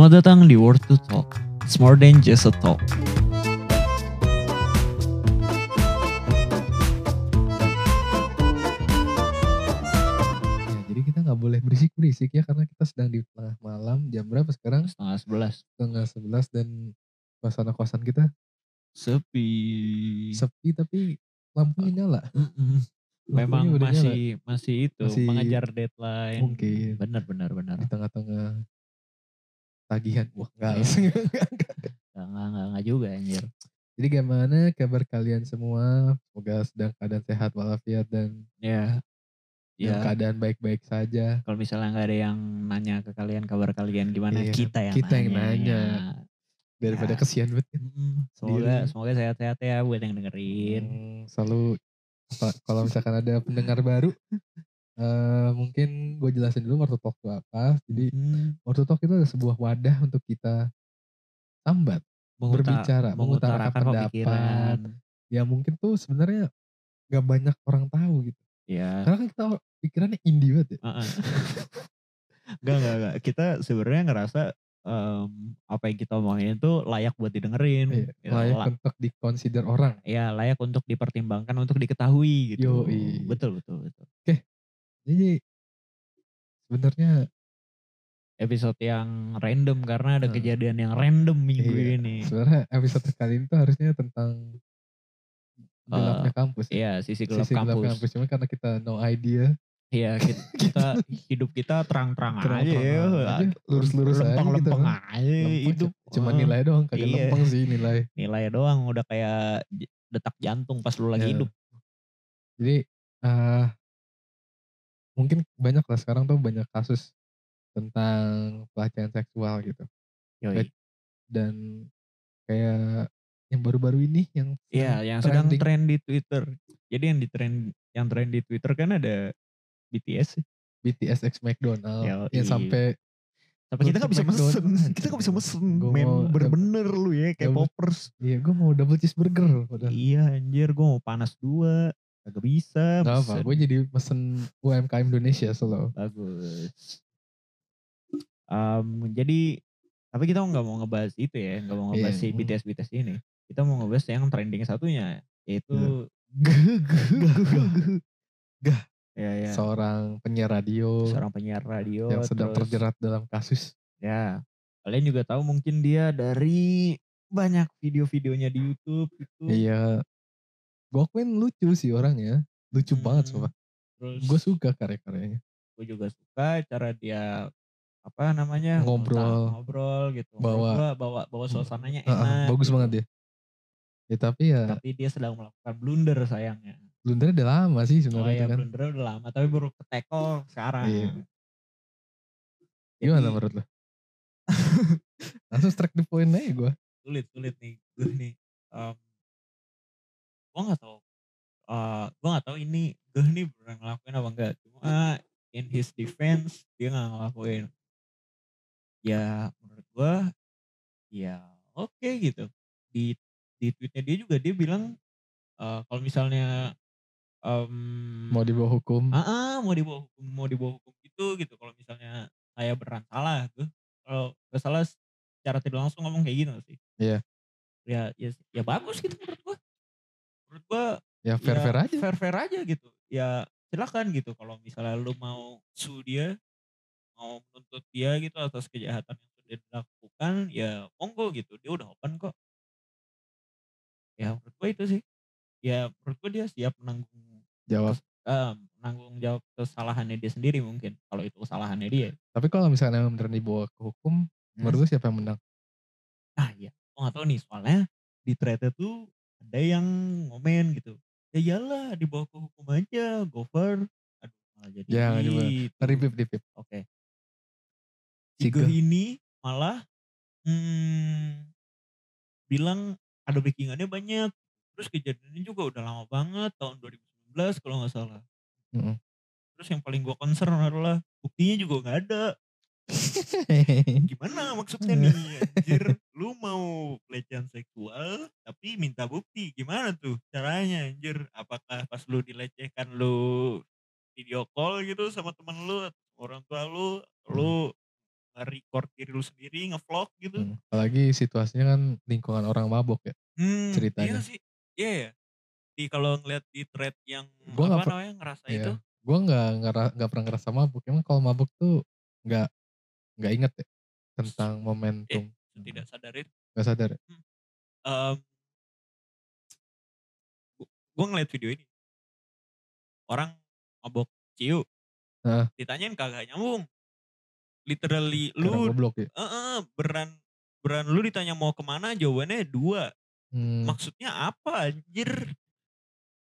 Selamat datang di Word to Talk. It's more than just a talk. Ya, jadi kita nggak boleh berisik-berisik ya karena kita sedang di tengah malam. Jam berapa sekarang? Setengah sebelas. Setengah sebelas dan suasana kosan kita Sepi. sepi tapi lampunya nyala. Mm-mm. Memang Lampunya udah nyala. masih masih itu Masih mengejar deadline. mungkin. Benar benar benar. di tengah-tengah tagihan. Wah enggak. Iya. enggak, enggak, enggak. Enggak enggak enggak, juga anjir. Jadi gimana kabar kalian semua? Semoga sedang keadaan sehat walafiat dan Ya. dalam Ya, keadaan baik-baik saja. kalau misalnya nggak ada yang nanya ke kalian kabar kalian gimana, Iya, kita yang kita yang nanya. ya. Daripada Ya. kesian banget kan. Mm, Semoga Diri. semoga sehat-sehat ya buat yang dengerin. Hmm, selalu kalau misalkan ada pendengar baru eh mungkin gue jelasin dulu Wartu Talk itu apa. Jadi Hmm, Wartu Talk itu adalah sebuah wadah untuk kita sambat, menguta- berbicara, mengutarakan pendapat. pikiran. Ya mungkin tuh sebenarnya gak banyak orang tahu gitu. Ya. Karena kan kita pikirannya indie banget ya. Heeh. Enggak, enggak, enggak. Kita sebenarnya ngerasa em, apa yang kita omongin itu layak buat didengerin. Iya, Ya, layak la- untuk dikonsider orang. ya, layak untuk dipertimbangkan, untuk diketahui gitu. Yoi. Betul, betul, betul. Jadi sebenarnya Episode yang random karena ada Hmm. kejadian yang random minggu Iya. ini. sebenarnya episode kali ini tuh harusnya tentang gelapnya kampus. ya. Iya, sisi gelap Sisi gelap kampus. kampus. Cuma karena kita no idea. Iya, kita, kita hidup kita terang-terang aja ya. aja, lurus-lurus aja gitu Lempeng-lempeng kan. aja Lempeng hidup. cu- Cuma nilai doang, kagak Iya. lempeng sih nilai. nilai doang udah kayak detak jantung pas lu lagi Ya. hidup. Jadi eh mungkin banyak lah sekarang tuh banyak kasus tentang pelecehan seksual gitu. Yoi. Dan kayak yang baru-baru ini yang Iya, yang sedang trending. tren di Twitter. Jadi yang di tren yang tren di Twitter kan ada BTS. BTS X McDonald Yoi. yang sampai Tapi kita nggak bisa mesen. Kita nggak bisa mesen. Men bener-bener lu ya kayak Double- poppers. iya gue mau double cheeseburger padahal. Iya anjir gue mau panas dua. Kagak bisa. Gak apa, gue jadi mesen UMKM Indonesia selalu. Bagus. Em, jadi tapi kita nggak mau ngebahas itu ya, nggak mau ngebahas Iya. si BTS BTS ini. Kita mau ngebahas yang trending satunya, yaitu Gah. Ya ya. Seorang penyiar radio Seorang penyiar radio yang sedang terus- terjerat dalam kasus. Ya, kalian juga tahu mungkin dia dari banyak video-videonya di YouTube itu. Iya. Akuin lucu sih orangnya. Lucu banget Hmm, sumpah. Terus Gue suka karya-karyanya. gue juga suka cara dia apa namanya Ngobrol. ngobrol gitu. Bawa- gua bawa bawa suasananya Ah, ah, enak. bagus gitu. banget dia. Ya tapi ya Tapi dia sedang melakukan blunder sayangnya. blundernya udah lama sih Oh sebenarnya ya itu kan. blunder udah lama tapi baru ketekol sekarang. Iya. Gimana Jadi, menurut lo? Langsung strike the point aja gue. sulit sulit nih gue nih. Um, gue nggak tahu. Uh, gue nggak tahu ini gue nih pernah ngelakuin apa enggak. Cuma in his defense dia nggak ngelakuin. Ya menurut gue ya oke gitu. Di di tweetnya dia juga dia bilang uh, kalau misalnya um, Mau dibawa hukum. ah ah, mau dibawa hukum mau dibawa hukum gitu gitu kalau misalnya saya beran salah tuh kalau nggak salah secara tidak langsung ngomong kayak gitu sih Iya. ya ya ya bagus gitu menurut gua menurut gua Ya ya aja. fair fair aja gitu ya silakan gitu kalau misalnya lu mau sue dia mau menuntut dia gitu atas kejahatan yang sudah dilakukan ya monggo gitu dia udah open kok ya menurut gua itu sih ya menurut gua dia siap menanggung Jawab. eh, menanggung jawab kesalahannya dia sendiri mungkin kalau itu kesalahannya dia Tapi kalau misalnya beneran dibawa ke hukum, Hmm. menurut lu siapa yang menang? ah iya gue gak tahu nih soalnya di thread tuh ada yang ngomen gitu ya iyalah dibawa ke hukum aja gopher aduh malah jadi Jangan coba. gitu. Ripip, ripip. oke Geh. ini malah hmm, bilang ada backingannya banyak terus kejadiannya juga udah lama banget tahun 2019 kalau nggak salah Mm-mm. terus yang paling gue concern adalah buktinya juga nggak ada gimana maksudnya nih anjir lu mau pelecehan seksual tapi minta bukti gimana tuh caranya anjir apakah pas lu dilecehkan lu video call gitu sama teman lu orang tua lu lu nge-record diri lu sendiri, nge-vlog gitu. Hmm, apalagi situasinya kan lingkungan orang mabok ya Hmm, iya ceritanya. sih. Iya ya? Di kalau ngeliat di thread yang Gue apa namanya, ngerasa itu iya, gue nggak nggak pernah ngerasa mabuk, emang kalau mabuk tuh nggak nggak inget ya tentang Eh, momentum. tidak sadarin Nggak sadar ya? hmm, gu gue ngeliat video ini. Orang mabok ciu, ditanyain kagak nyambung. Literally Karena lu goblok ya? heeh, beneran beneran lu ditanya mau ke mana jawabannya 2. Hmm. Maksudnya apa anjir?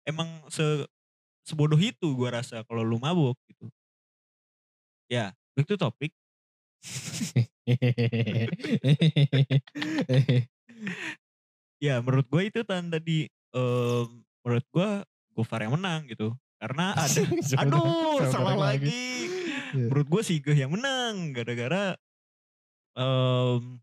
Emang se sebodoh itu gua rasa kalau lu mabuk gitu. Ya, back to topic. Ya menurut gue itu tan tadi, mmm, menurut gue Gofar yang menang gitu. Karena ada aduh salah lagi. lagi. Iya. Menurut gue si Geh yang menang gara-gara, mmm,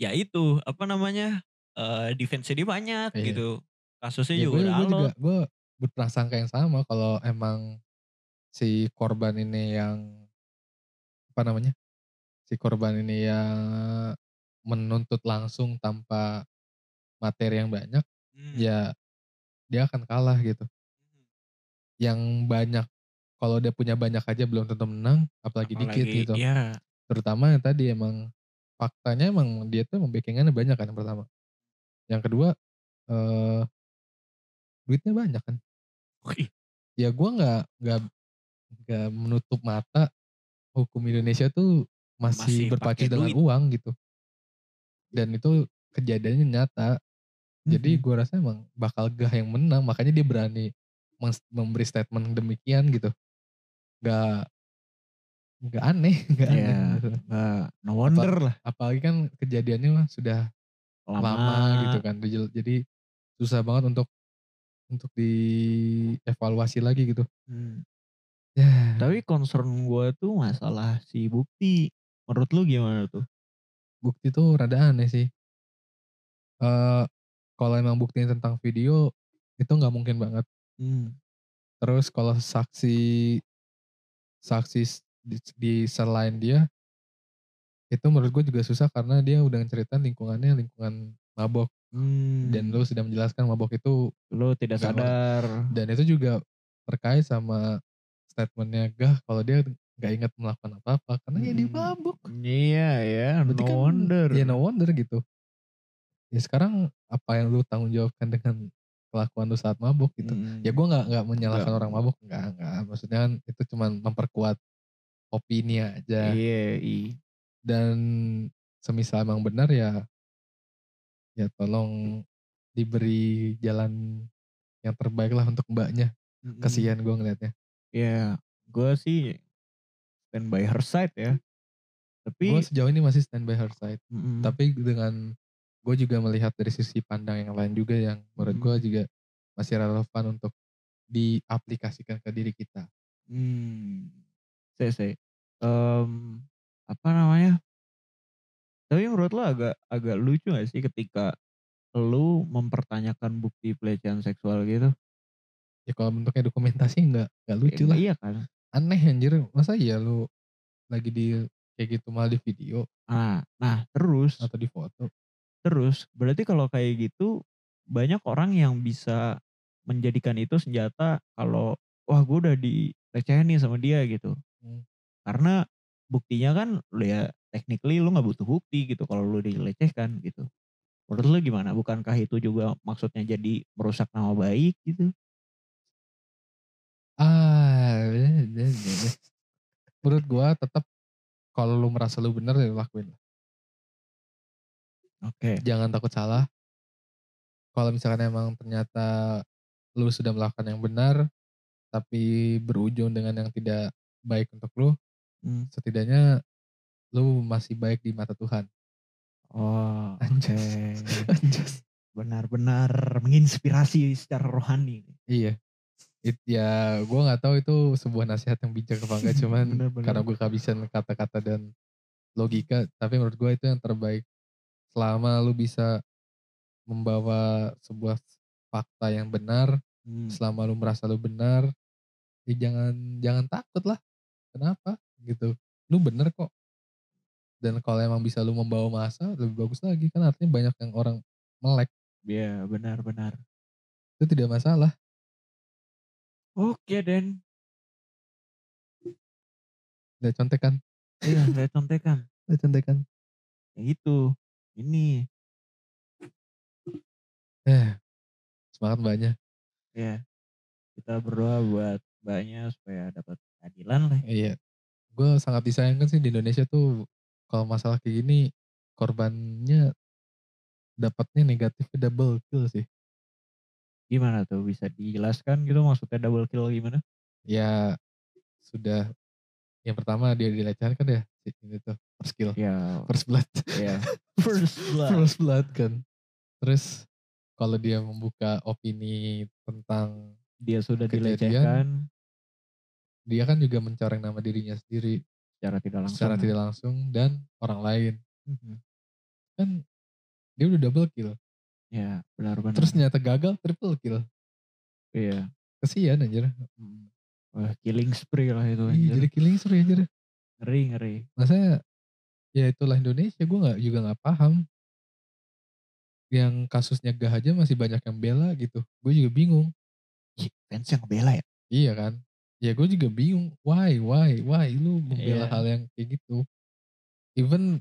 ya itu apa namanya, eee, defense-nya dia banyak Iya. gitu. Kasusnya Ya juga gue udah gue juga gue berprasangka yang sama kalau emang si korban ini yang apa namanya, si korban ini yang menuntut langsung tanpa materi yang banyak, Mmm. ya dia akan kalah gitu. Mhm. Yang banyak kalau dia punya banyak aja belum tentu menang, apalagi dikit Apalagi gitu. iya. Terutama yang tadi emang faktanya emang dia tuh emang backing-annya banyak kan yang pertama. Yang kedua, eee duitnya banyak kan. Wih. Ya gue nggak nggak nggak menutup mata hukum Indonesia tuh masih, Masih berpacu dengan duit. uang gitu. Dan itu kejadiannya nyata. Jadi Mhm. gue rasa emang bakal Gah yang menang, makanya dia berani memberi statement demikian gitu. Nggak nggak aneh nggak aneh Iya, gitu. no Apa wonder lah. apalagi kan kejadiannya mah sudah lama, gitu Lama. kan. Dijel jadi susah banget untuk untuk dievaluasi lagi gitu. Hmm. Yah. Tapi concern gue tuh masalah si bukti. Menurut lu gimana tuh? Bukti tuh rada aneh sih. Eee, kalau emang buktinya tentang video, itu nggak mungkin banget. Mmm. Terus kalau saksi saksi di di selain dia itu menurut gue juga susah karena dia udah ngeceritain lingkungannya lingkungan mabok. Dan lu Mmm. sudah menjelaskan mabok itu Lu tidak sadar. Dan itu juga terkait sama statement-nya Gah kalau dia nggak inget melakukan apa-apa karena ya dia Mhm. mabuk. Iya ya, Berarti no kan wonder. ya no wonder gitu. Ya sekarang apa yang lu tanggung jawabkan dengan kelakuan lu saat mabuk gitu. Ya Mhm. gue nggak nggak menyalahkan Nggak. orang mabuk, enggak enggak. Maksudnya kan itu cuman memperkuat opini aja. Iya, i Dan semisal emang benar ya ya tolong diberi jalan yang terbaik lah untuk Mbaknya. Mhm. Kasihan gue ngeliatnya. Ya, gue sih stand by her side ya. Gue Tapi sejauh ini masih stand by her side. Mhm. Tapi dengan gue juga melihat dari sisi pandang yang lain juga yang menurut gue juga masih relevan untuk diaplikasikan ke diri kita. Mmm. Se se mmm, apa namanya tapi menurut lu agak agak lucu gak sih ketika lu mempertanyakan bukti pelecehan seksual gitu? Ya kalau bentuknya dokumentasi nggak nggak Ya lucu lah. iya kan? Aneh anjir, masa iya lu lagi di kayak gitu malah di video Nah nah terus atau di foto. terus berarti kalau kayak gitu banyak orang yang bisa menjadikan itu senjata kalau, wah gue udah dilecehin nih sama dia gitu. Mmm. Karena buktinya kan lu ya technically lu nggak butuh bukti gitu kalau lu dilecehkan gitu. Menurut lu gimana? Bukankah itu juga maksudnya jadi merusak nama baik gitu? Ah, menurut gue tetap kalau lu merasa lu bener ya lakuin. Oke. Jangan takut salah. Kalau misalkan emang ternyata lu sudah melakukan yang benar, tapi berujung dengan yang tidak baik untuk lu, Mmm. setidaknya lu masih baik di mata Tuhan. Oh. Anjas. Anjas. Benar-benar menginspirasi secara rohani. Iya. It ya gue nggak tahu itu sebuah nasihat yang bijak apa enggak, cuman Bener bener. karena gue kehabisan kata-kata dan logika, tapi menurut gue itu yang terbaik. Selama lu bisa membawa sebuah fakta yang benar, Mmm. selama lu merasa lu benar, ya jangan jangan takut lah. Kenapa? Gitu. Lu bener kok. Dan kalau emang bisa lu membawa massa lebih bagus lagi kan artinya banyak yang orang melek. Iya, benar benar. Itu tidak masalah. Oke Den. Lihat contekan. Iya, lihat contekan. Lihat contekan. Ya itu. Ini. Eh, semangat Mbaknya. Ya. Kita berdoa buat Mbaknya supaya dapat keadilan lah. Iya. Gue sangat disayangkan sih di Indonesia tuh kalau masalah kayak gini korbannya dapatnya negatifnya double kill sih. Gimana tuh bisa dijelaskan gitu maksudnya double kill gimana? Ya sudah yang pertama dia dilecehkan kan ya ini tuh first kill, Ya, first blood. ya. First blood. first blood kan. Terus kalau dia membuka opini tentang Dia sudah Kejadian. dilecehkan dia kan juga mencoreng nama dirinya sendiri secara tidak langsung. secara ya. tidak langsung dan orang lain. Mhm. Kan dia udah double kill. Ya, benar-benar. Terus ternyata gagal triple kill. iya. Kesian anjir. Mm. Wah, killing spree lah itu Iya, anjir. jadi killing spree anjir. Ngeri, ngeri. Maksudnya ya itulah Indonesia gue nggak juga nggak paham. Yang kasusnya Gah aja masih banyak yang bela gitu. Gue juga bingung. Ih, fans yang ngebela ya? Iya kan? Ya gue juga bingung. Why, why, why lu membela Iya. hal yang kayak gitu. Even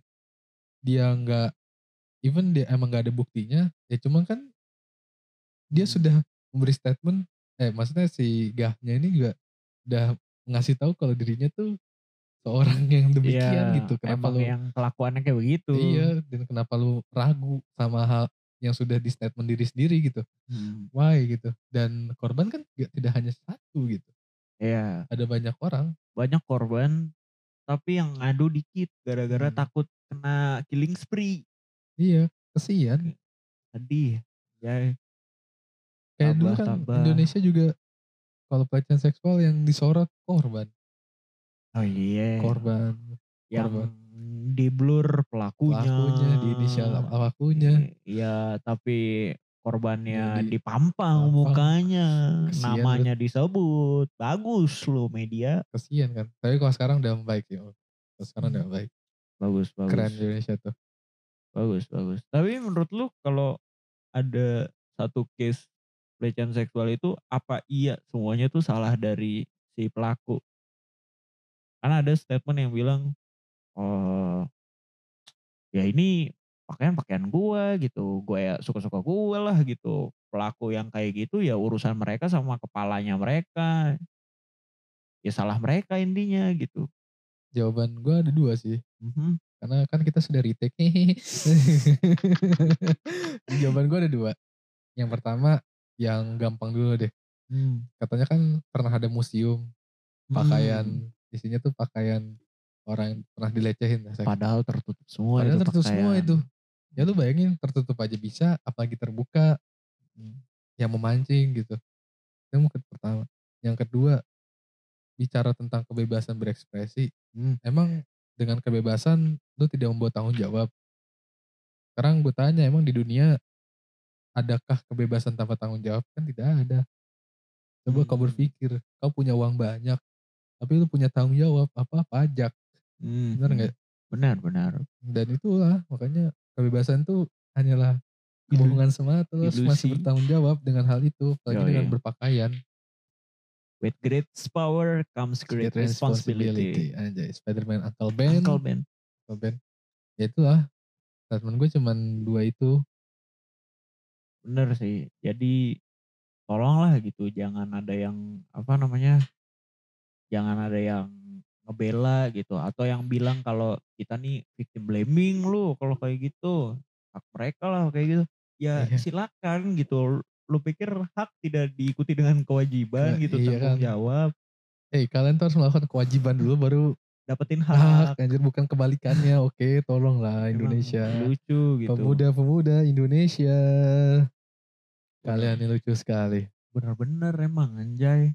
dia nggak, even dia emang nggak ada buktinya. Ya cuma kan dia Hmm. sudah memberi statement. Eh maksudnya si Gahnya ini juga udah ngasih tahu kalau dirinya tuh seorang yang demikian Iya, gitu. Kenapa emang lu yang kelakuannya kayak begitu. Iya, dan kenapa lu ragu sama hal yang sudah di statement diri sendiri gitu. Hmm. Why gitu. Dan korban kan gak, tidak hanya satu gitu. Iya, Ada banyak orang. banyak korban tapi yang ngadu dikit gara-gara Hmm. takut kena killing spree. Iya, kesian. Sedih. Ya, Kayak dulu kan tabah. Indonesia juga kalau pelecehan seksual yang disorot korban. oh iya. Korban. yang korban. di blur pelakunya. Pelakunya, di inisial pelakunya. Iya, tapi korbannya Di- dipampang Pampang. mukanya, Kesian, namanya disebut. Bagus lo media. Kesian kan. Tapi kalau sekarang udah membaik ya. Kalau sekarang udah Hmm. membaik. Bagus, bagus. Keren Indonesia tuh. Bagus, bagus. Tapi menurut lu kalau ada satu case pelecehan seksual itu apa iya semuanya tuh salah dari si pelaku? Karena ada statement yang bilang, oh ya ini pakaian-pakaian gua gitu, gua ya suka-suka gua lah gitu. Pelaku yang kayak gitu ya urusan mereka sama kepalanya mereka. Ya salah mereka intinya gitu. Jawaban gue ada dua sih. Mhm. Karena kan kita sudah retake. Jawaban gue ada dua. Yang pertama yang gampang dulu deh. Hmm. Katanya kan pernah ada museum pakaian Hmm. isinya tuh pakaian orang yang pernah dilecehin. Padahal tertutup semua Padahal itu tertutup semua pakaian. itu. Ya lu bayangin tertutup aja bisa, apalagi terbuka Hmm. yang memancing gitu. Itu mungkin pertama. Yang kedua bicara tentang kebebasan berekspresi. Hmm. Emang dengan kebebasan lu tidak membawa tanggung jawab. Sekarang gue tanya emang di dunia adakah kebebasan tanpa tanggung jawab? Kan tidak ada. Coba kau Hmm. berpikir, kau punya uang banyak, tapi lu punya tanggung jawab apa pajak, Hmm. benar nggak? Benar, benar. Dan itulah makanya kebebasan tuh hanyalah kebohongan semata, lu harus masih bertanggung jawab dengan hal itu, apalagi dengan berpakaian. With great power comes great Great responsibility. Anjay, Spider-Man Uncle Ben. Uncle Ben. Uncle Ben. Ya itulah. Statement gue cuman dua itu. Bener sih. Jadi tolonglah gitu. Jangan ada yang apa namanya. Jangan ada yang ngebela gitu. Atau yang bilang kalau kita nih victim blaming lu kalau kayak gitu. Hak mereka lah kayak gitu. Ya Iya. silakan gitu. Lu pikir hak tidak diikuti dengan kewajiban Ke- gitu. iya tanggung kan. jawab. Eh kalian tuh harus melakukan kewajiban dulu baru Dapetin hak. hak. Anjir bukan kebalikannya. Oke tolonglah Emang Indonesia. Lucu gitu. Pemuda-pemuda Indonesia. Kalian ini lucu sekali. bener-bener emang anjay.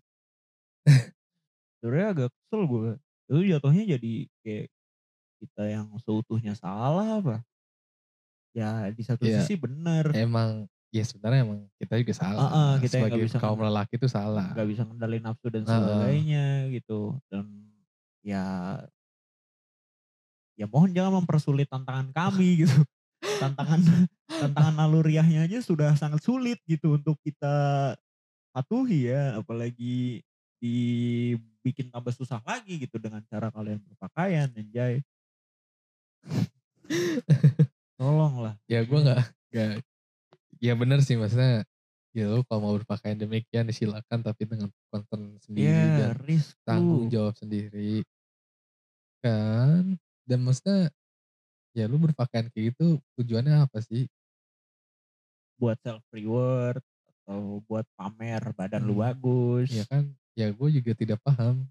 Sebenernya agak kesel gue. Itu jatuhnya jadi kayak kita yang seutuhnya salah apa. Ya di satu Iya. sisi bener. Emang ya sebenarnya emang kita juga salah. Heeh, kita yang Sebagai bisa kaum lelaki itu salah. Gak bisa ngendalin nafsu dan sebagainya gitu. Dan ya ya mohon jangan mempersulit tantangan kami gitu. Tantangan tantangan naluriahnya aja sudah sangat sulit gitu untuk kita patuhi ya, apalagi dibikin tambah susah lagi gitu dengan cara kalian berpakaian, anjay. Tolonglah. Ya gue nggak nggak ya bener sih maksudnya ya lu kalau mau berpakaian demikian silakan tapi dengan concern sendiri Iya, dan risk tanggung lu. jawab sendiri. Kan dan maksudnya ya lu berpakaian kayak gitu tujuannya apa sih? Buat self reward atau buat pamer badan lu Mmm, bagus. ya kan, ya gue juga tidak paham,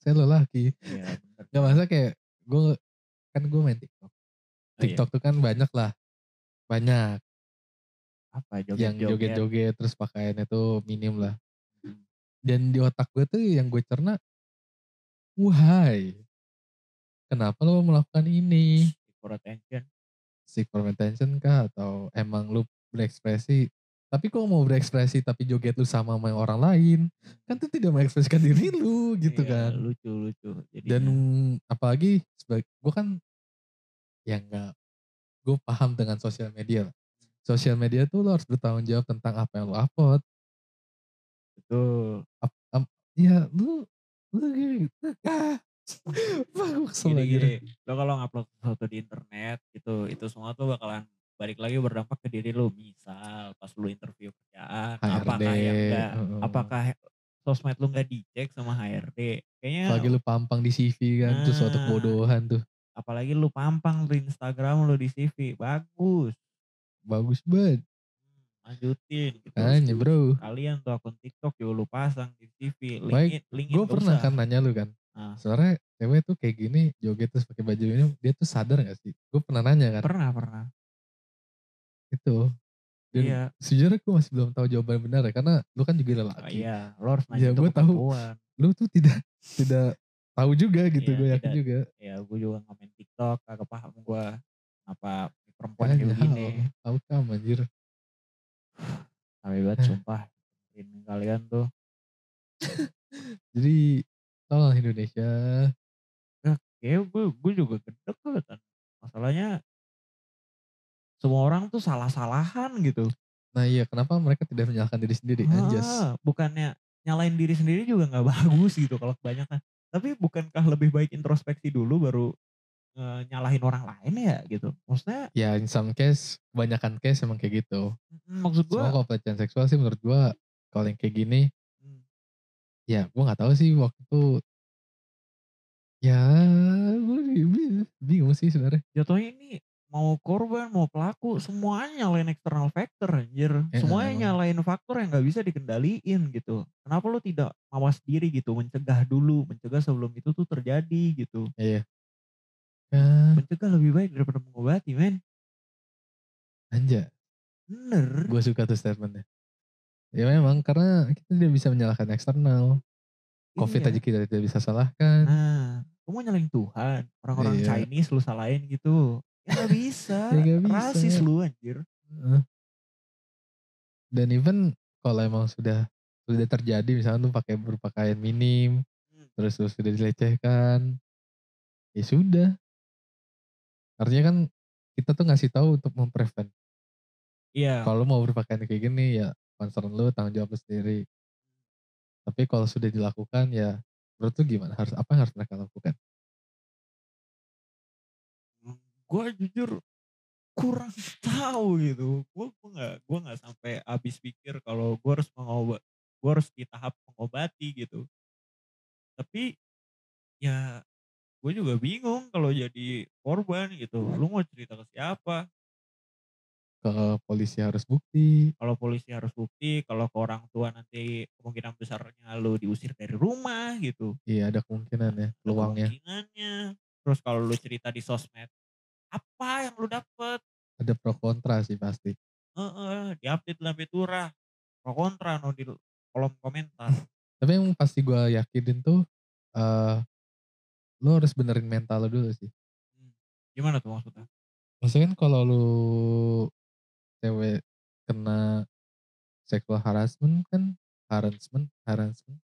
saya lelaki. Iya bener. Nggak maksudnya kayak gue kan gue main TikTok. Oh iya. TikTok tuh kan banyak lah, banyak Apa yang joget-joget. terus pakaiannya tuh minim lah. Mmm. Dan di otak gue tuh yang gue cerna, why? Kenapa lo melakukan ini? Seek for attention. Seek for attention kah? Atau emang lu berekspresi tapi kok mau berekspresi tapi joget lu sama sama orang lain, kan itu tidak mengekspresikan diri lu gitu Iya, kan. lucu lucu Dan jadinya. apalagi sebag gue kan ya nggak gue paham dengan sosial media lah. Sosial media tuh lo harus bertanggung jawab tentang apa yang lo upload. Betul. Ap, am, ya lu lu gitu. Ah, wah kesel Gini gini, lo kalau ngupload sesuatu di internet gitu, itu semua tuh bakalan balik lagi berdampak ke diri lu. Misal pas lu interview kerjaan, HRD, apakah yang enggak, heeh. apakah sosmed lu nggak dicek sama HRD? Kayaknya Apalagi lu pampang di CV kan, itu suatu Nah. kebodohan tuh. apalagi lu pampang di Instagram lu di CV, bagus. Bagus banget. Lanjutin gitu. Tanya bro. Kalian tuh akun TikTok juga lu pasang di CV, Baik, linkin, linkin Gue pernah usah. kan nanya lu kan. Nah, Sebenarnya cewek tuh kayak gini joget terus pakai baju ini dia tuh sadar gak sih? Gue pernah nanya kan. pernah pernah. Itu. Dan Iya. sejujurnya gue masih belum tahu jawaban benar ya karena lu kan juga Oh, lelaki. iya, lo harus Ya, nanya gua ke tahu. perempuan. Lu tuh tidak tidak tahu juga gitu Iya, gue yakin tidak. juga. Ya gue juga ngamen TikTok, kagak paham gue kenapa perempuan Makanya kayak begini. tahu kamu anjir. Tapi banget Eh. sumpah. Ini kalian tuh. Jadi tolong Indonesia. Kayak gue, gue juga gedek kan. Masalahnya semua orang tuh salah-salahan gitu. Nah iya kenapa mereka tidak menyalahkan diri sendiri? Anjas. Ah, bukannya nyalain diri sendiri juga nggak bagus gitu kalau kebanyakan. Tapi bukankah lebih baik introspeksi dulu baru eh, nyalahin orang lain ya gitu. Maksudnya Ya in some case, kebanyakan case emang kayak gitu. maksud gue kalau pelecehan seksual sih menurut gue kalau yang kayak gini mm, ya gue nggak tahu sih waktu itu ya gue bingung, bingung sih sebenarnya. Jatuhnya ini mau korban mau pelaku semuanya nyalain external factor anjir. Ya, semuanya nyalain faktor yang nggak bisa dikendaliin gitu. Kenapa lo tidak mawas diri gitu? Mencegah dulu mencegah sebelum itu tuh terjadi gitu ya kan mencegah lebih baik daripada mengobati men. Anja bener. Gue suka tuh statementnya. Ya memang karena kita tidak bisa menyalahkan eksternal. Covid Iya. aja kita tidak bisa salahkan. Nah lu mau nyalain Tuhan? Orang-orang Iya. Chinese lu salahin gitu? Ya nggak bisa. Ya nggak bisa. rasis lu anjir. Dan even kalau emang sudah sudah terjadi misalnya tuh pakai berpakaian minim Hmm. terus lu sudah dilecehkan ya sudah artinya kan kita tuh ngasih tahu untuk memprevent. Iya. Kalau lu mau berpakaian kayak gini ya concern lu tanggung jawab lu sendiri. Tapi kalau sudah dilakukan ya menurut lu gimana? Harus apa yang harus mereka lakukan? Gue jujur kurang tahu gitu. Gue gue nggak gue nggak sampai habis pikir kalau gue harus mengobat gue harus di tahap mengobati gitu. Tapi ya gue juga bingung kalau jadi korban gitu. Lu mau cerita ke siapa? Ke polisi harus bukti. Kalau polisi harus bukti kalau ke orang tua nanti kemungkinan besarnya lu diusir dari rumah gitu. Iya ada kemungkinan ya peluangnya. kemungkinannya. Terus kalau lu cerita di sosmed apa yang lu dapet? Ada pro kontra sih pasti. Heeh, diupdate lambe turah. Pro kontra no di kolom komentar. tapi yang pasti gue yakinin tuh eh lo harus benerin mental lo dulu sih Hmm, Gimana tuh maksudnya? maksudnya kan kalau lu cewek kena sexual harassment kan harassment harassment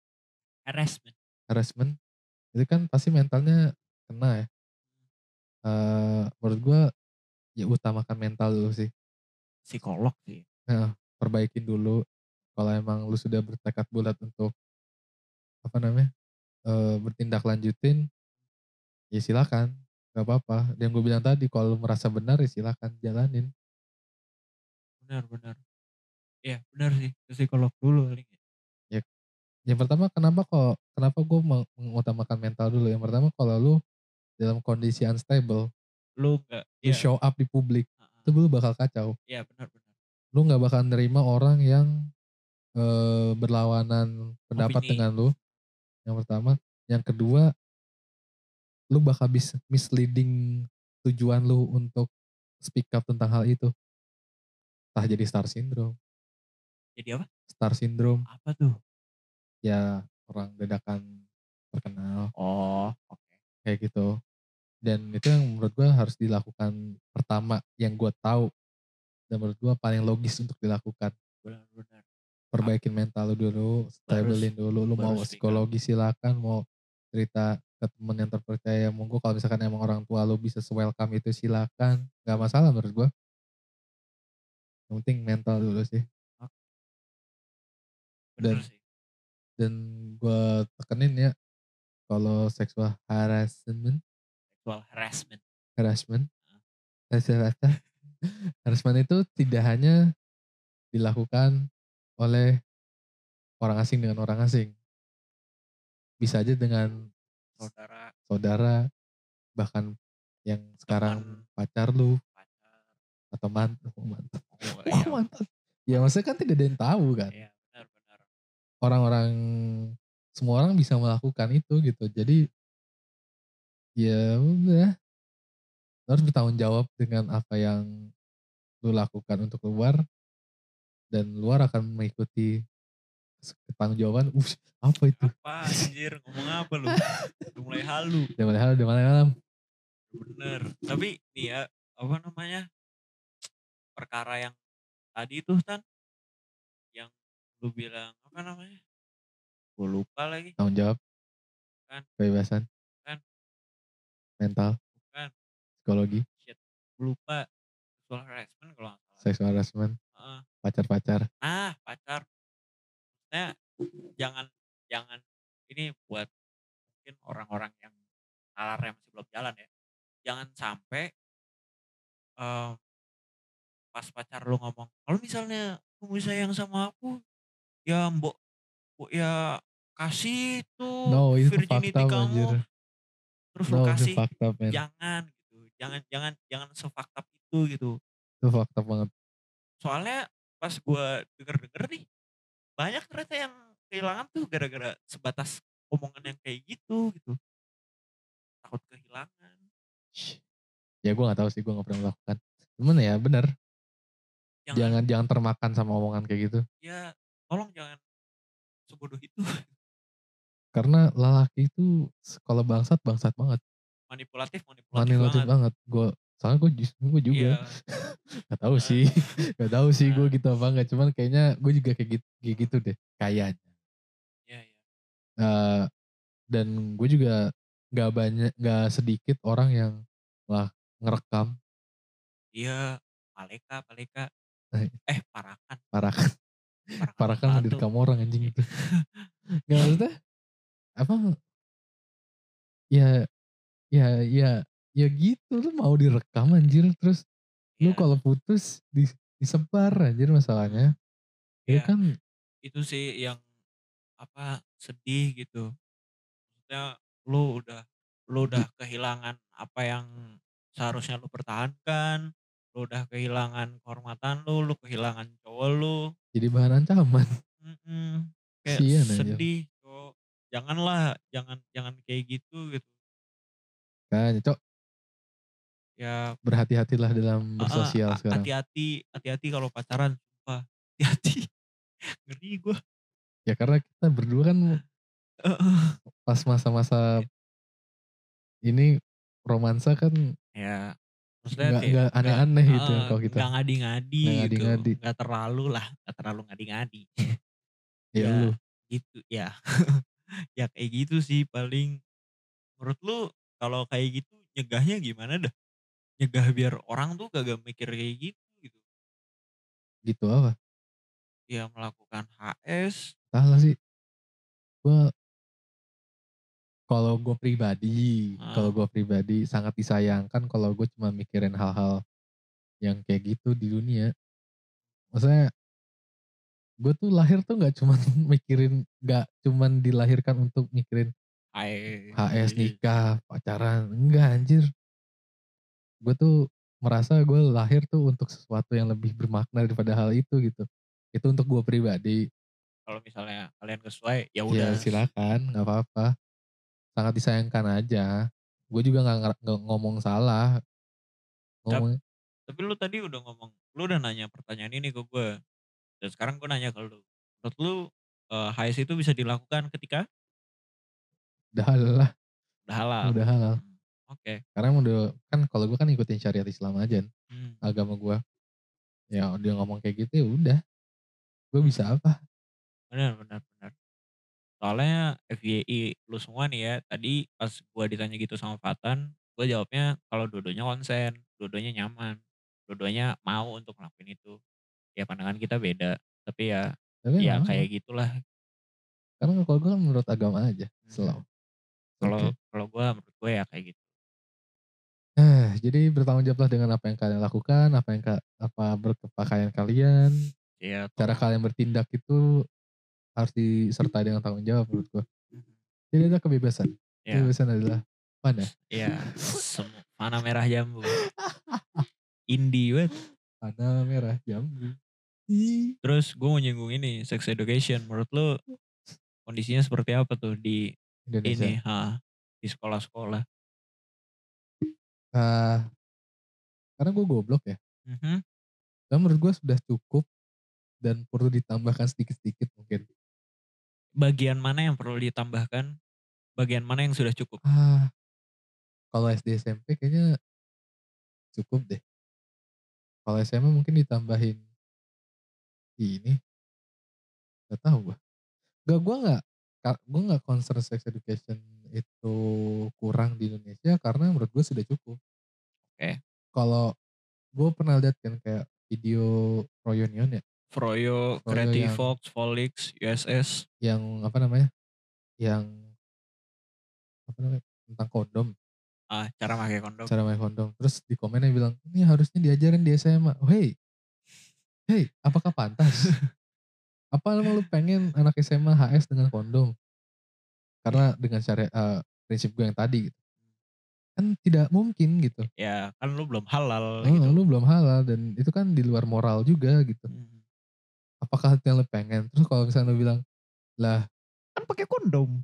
Harassment. harassment itu kan pasti mentalnya kena ya Eee, menurut gue, ya utamakan mental dulu sih. Psikolog sih. Heeh, perbaikin dulu, kalau emang lu sudah bertekad bulat untuk apa namanya, eee, bertindak lanjutin, ya silakan, nggak apa-apa. Yang gue bilang tadi, kalau merasa benar, ya silakan jalanin. Benar benar. Iya benar sih, ke psikolog dulu paling ya. Ya, yang pertama kenapa kok kenapa gue meng mengutamakan mental dulu, yang pertama kalau lu dalam kondisi unstable, Lu nggak lu iya. show up di publik, Heeh. itu lu bakal kacau. Iya benar benar. Lu nggak bakal nerima orang yang, eee, berlawanan pendapat Opini. dengan lu, yang pertama. Yang kedua lu bakal bis misleading tujuan lu untuk speak up tentang hal itu. Entah jadi star syndrome. Jadi apa? Star syndrome. Apa tuh? Ya, orang dadakan terkenal. Oh, oke. Kayak gitu. Dan itu yang menurut gue harus dilakukan pertama, yang gue tahu, dan menurut gue paling logis untuk dilakukan. Benar benar. Perbaikin mental lu dulu, stabilin dulu, lu mau psikologi silakan, mau cerita ke temen yang terpercaya, monggo kalau misalkan emang orang tua lu bisa se-welcome itu silakan, nggak masalah menurut gue. Yang penting mental dulu sih. Dan sih. dan gue tekenin ya, kalau sexual harassment Sexual harassment. harassment, Heeh. harassment itu tidak hanya dilakukan oleh orang asing dengan orang asing. Bisa aja dengan Saudara, saudara, bahkan yang sekarang Teman. pacar lu, pacar. atau man oh mantan. Oh, Wah iya. mantan. Ya maksudnya kan tidak ada yang tahu kan. Iya, benar benar. Orang-orang, semua orang bisa melakukan itu gitu. Jadi, ya udah. Lu harus bertanggung jawab dengan apa yang lu lakukan untuk luar, dan luar akan mengikuti pertanggung jawaban, "Ush, apa itu?" Apa anjir, ngomong apa lu? Udah mulai halu. Udah mulai halu, udah mulai malam. Bener. Tapi nih ya, apa namanya, perkara yang tadi tuh Tan, yang lu bilang, apa namanya, gue lupa lagi. Tanggung jawab. Kan. Kebebasan. Kan. Mental. Bukan. Psikologi. Shit, lupa. Sexual harassment kalau nggak salah. Sexual harassment. Heeh. Pacar-pacar. Nah, pacar. Maksudnya jangan jangan ini buat mungkin orang-orang yang nalarnya masih belum jalan ya. Jangan sampai eee, pas pacar lu ngomong, "Kalau misalnya kamu sayang sama aku, ya mbok mbok ya kasih tuh No, itu virginity fakta kamu." anjir. Terus lu No, itu kasih. fakta. Jangan gitu. Jangan jangan jangan up itu gitu. Itu fakta banget. Soalnya pas gue denger-denger nih, banyak ternyata yang kehilangan tuh gara-gara sebatas omongan yang kayak gitu, gitu. Takut kehilangan. Ya gue gak tahu sih, gue gak pernah melakukan. Cuman ya bener, Jangan jangan jangan termakan sama omongan kayak gitu. ya tolong jangan sebodoh itu. Karena lelaki itu kalau bangsat, bangsat banget. Manipulatif, manipulatif, Manipulatif banget. banget. Gue soalnya gue gue juga. Iya. gak tahu sih, gak tahu sih gue gitu apa enggak. Cuman kayaknya gue juga kayak gitu, kayak gitu deh, kayaknya. Iya, iya. Eee, dan gue juga gak banyak, gak sedikit orang yang lah ngerekam Iya, Paleka, Paleka. Eh. Eh, Parakan. Parakan. Parakan Parakan direkam orang anjing itu. Gak maksudnya, apa, ya ya ya ya gitu, lu mau direkam anjir, terus lu Iya. kalau putus di disebar anjir masalahnya. Ya Iya. kan Itu sih yang apa, sedih gitu. Maksudnya lu udah lu udah kehilangan apa yang seharusnya lu pertahankan, lu udah kehilangan kehormatan lu, lu kehilangan cowok lu. jadi bahan ancaman. Mhm. Kayak Kasian anjir. sedih, Cok. Janganlah, jangan jangan kayak gitu, gitu. Makanya Cok, Ya berhati-hatilah dalam bersosial a sekarang. hati-hati hati-hati kalau pacaran, sumpah. Hati-hati. Ngeri gue. Ya karena kita berdua kan Heeh. pas masa-masa ini romansa kan Ya, maksudnya nggak aneh-aneh gitu heeh, kalau kita. nggak ngadi-ngadi Nggak gitu. Nggak terlalu lah, nggak terlalu ngadi-ngadi. Ya Ya, lu. gitu, ya. Ya kayak gitu sih paling. Menurut lu kalau kayak gitu nyegahnya gimana dah? Nyegah biar orang tuh kagak mikir kayak gitu, gitu. Gitu apa? Ya melakukan HS. Salah sih. Gue kalau gue pribadi, kalau Heeh. gue pribadi sangat disayangkan kalau gue cuma mikirin hal-hal yang kayak gitu di dunia. Maksudnya gue tuh lahir tuh nggak cuman mikirin, nggak cuman dilahirkan untuk mikirin HS. nikah, pacaran, enggak anjir. Gue tuh merasa gue lahir tuh untuk sesuatu yang lebih bermakna daripada hal itu gitu. Itu untuk gue pribadi. Kalau misalnya kalian sesuai, ya Ya udah. silakan, nggak apa-apa. Sangat disayangkan aja. Gue juga nggak ngomong salah. Ngomong tapi lu tadi udah ngomong lu udah nanya pertanyaan ini ke gue. Dan sekarang gue nanya ke lu. Menurut lu, eee, HS itu bisa dilakukan ketika udah halal lah, udah halal? udah halal. Oke. Karena udah kan kalau gue kan ngikutin syariat Islam aja, Mmm. agama gue. Ya dia ngomong kayak gitu ya udah. Gue bisa apa? Benar benar benar. Soalnya FYI lu semua nih ya, tadi pas gua ditanya gitu sama Fatan, gua jawabnya kalau dua-duanya konsen, dua-duanya nyaman, dua-duanya mau untuk ngelakuin itu. Ya pandangan kita beda, tapi ya Tapi ya kayak gitulah. Karena kalau gue kan menurut agama aja, slow. Mhm. Kalau Oke. kalau gua menurut gue ya kayak gitu. Eh, jadi bertanggung jawablah dengan apa yang kalian lakukan, apa yang apa berkepakaian kalian, Iya cara kalian bertindak itu harus disertai dengan tanggung jawab menurut gue. Mhm. Jadi ada kebebasan. Iya. Kebebasan adalah mana? Iya, semu mana merah jambu. Indie banget. Panah merah jambu. Terus gue mau nyinggung ini, sex education. Menurut lu kondisinya seperti apa tuh di Indonesia. ini heeh, di sekolah-sekolah? Ah, karena gue goblok ya. Mhm. Dan menurut gue sudah cukup dan perlu ditambahkan sedikit-sedikit mungkin. Bagian mana yang perlu ditambahkan? Bagian mana yang sudah cukup? Ah, kalau SD SMP kayaknya cukup deh. Kalau SMA mungkin ditambahin ini. Gak tahu gue. Gak gue nggak gue nggak concern sex education itu kurang di Indonesia karena menurut gue sudah cukup. Oke. Kalau gue pernah lihat kan kayak video Royonion ya, Froyo, Froyo Creative yang- Fox, Volix, USS. yang apa namanya, yang apa namanya tentang kondom, Ah, cara pakai kondom. cara main kondom. Terus di komennya bilang ini harusnya diajarin di SMA. Oh, hey, hey, apakah pantas? apa emang lu pengen anak SMA HS dengan kondom? Karena dengan syariat eh, prinsip gue yang tadi gitu. Kan tidak mungkin gitu. Ya kan lu belum halal Oh, gitu. lu belum halal dan itu kan di luar moral juga gitu. Mhm. Apakah itu yang lu pengen? Terus kalau misalnya lu bilang, lah Kan pakai kondom.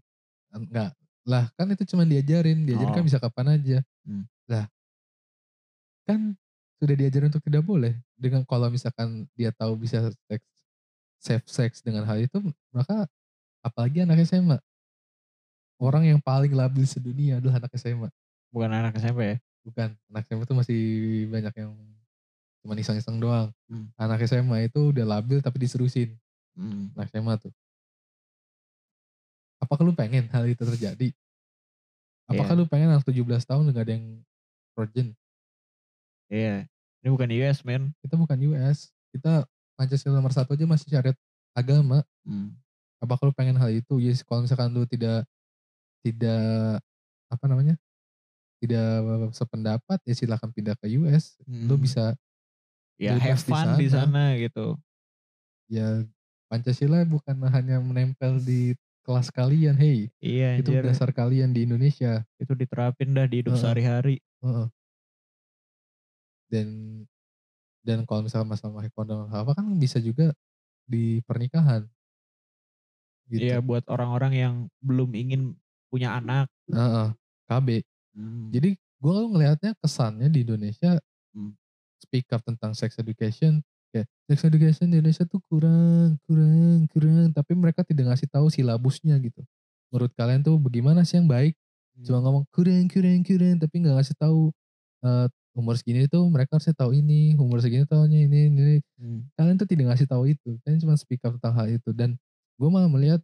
enggak, lah kan itu cuma diajarin, diajarin kan Oh. bisa kapan aja. Hmm. Lah kan sudah diajarin untuk tidak boleh. Dengan kalau misalkan dia tahu bisa seks, safe sex dengan hal itu, maka apalagi anak SMA. Orang yang paling labil sedunia adalah anak SMA. Bukan anak SMP ya? Bukan, anak SMA tuh masih banyak yang cuma iseng-iseng doang. Hmm. Anak SMA itu udah labil tapi diserusin. Hmm. Anak SMA tuh. Apakah lu pengen hal itu terjadi? Apakah Iya. lu pengen anak 17 tahun gak ada yang virgin? Iya. Ini bukan US, men. Kita bukan US. Kita Pancasila nomor satu aja masih syariat agama. Hmm. Apakah lu pengen hal itu? Yes, kalau misalkan lu tidak tidak apa namanya? Tidak sependapat ya silakan pindah ke US. Lu Hmm. bisa Ya have fun di sana gitu. ya Pancasila bukan hanya menempel di kelas kalian, hey. Iya Itu anjir. dasar kalian di Indonesia. Itu diterapin dah di hidup Heeh. sehari-hari. Heeh. Dan dan kalau misalnya masalah kondom apa kan bisa juga di pernikahan. Gitu. Iya buat orang-orang yang belum ingin punya anak. Heeh, KB. Hmm. Jadi gue ngelihatnya kesannya di Indonesia Hmm. speak up tentang sex education kayak sex education di Indonesia tuh kurang, kurang, kurang, tapi mereka tidak ngasih tahu silabusnya gitu. Menurut kalian tuh bagaimana sih yang baik? Cuma Hmm. ngomong kurang, kurang, kurang, tapi nggak ngasih tahu eh, umur segini tuh mereka harusnya tahu ini, umur segini tahunya ini, ini, ini. Hmm. Kalian tuh tidak ngasih tahu itu, kalian cuma speak up tentang hal itu dan gue malah melihat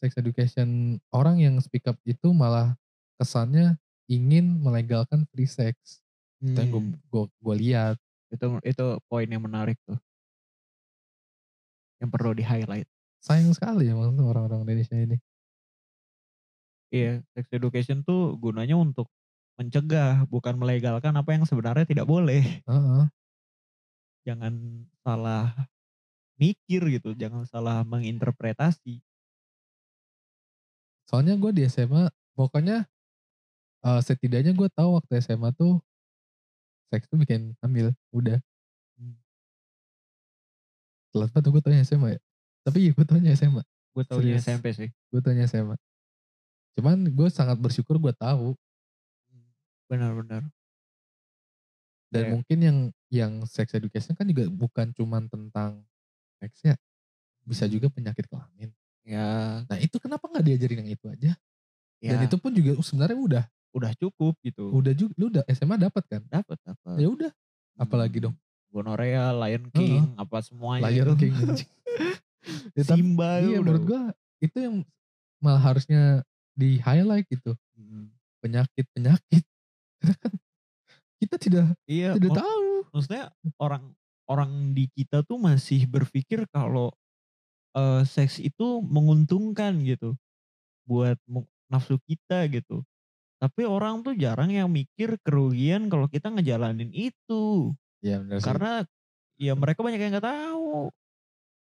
sex education orang yang speak up itu malah kesannya ingin melegalkan free sex. Itu yang gue Hmm, gue lihat. itu itu poin yang menarik tuh. Yang perlu di-highlight. Sayang sekali emang tuh orang-orang Indonesia ini. Iya, sex education tuh gunanya untuk mencegah, bukan melegalkan apa yang sebenarnya tidak boleh. Heeh. Jangan salah mikir gitu, jangan salah menginterpretasi. Soalnya gue di SMA, pokoknya eh, setidaknya gue tahu waktu SMA tuh seks tuh bikin hamil, udah. Hmm. Telat banget gue tanya SMA ya. Tapi iya gue tanya SMA. Gue taunya Serius. SMP sih. Gue tanya SMA. Cuman gue sangat bersyukur gue tahu. Benar-benar. Dan Iya. mungkin yang yang sex education kan juga bukan cuman tentang seks ya. Bisa juga penyakit kelamin. Ya, Nah itu kenapa nggak diajarin yang itu aja? ya Dan itu pun juga uh, sebenarnya udah. udah cukup gitu. Udah juga, lu udah SMA dapat kan? Dapat apa? Ya udah. apalagi dong? Gonorea, Lion King, apa semuanya. Lion itu. King. Ya, Simba iya udah. menurut gua itu yang malah harusnya di highlight gitu. Hmm. Penyakit-penyakit. Kan kita tidak Iya, tidak tahu. maksudnya orang orang di kita tuh masih berpikir kalau eh, seks itu menguntungkan gitu buat nafsu kita gitu. Tapi orang tuh jarang yang mikir kerugian kalau kita ngejalanin itu. Iya benar sih. Karena ya mereka banyak yang nggak tahu.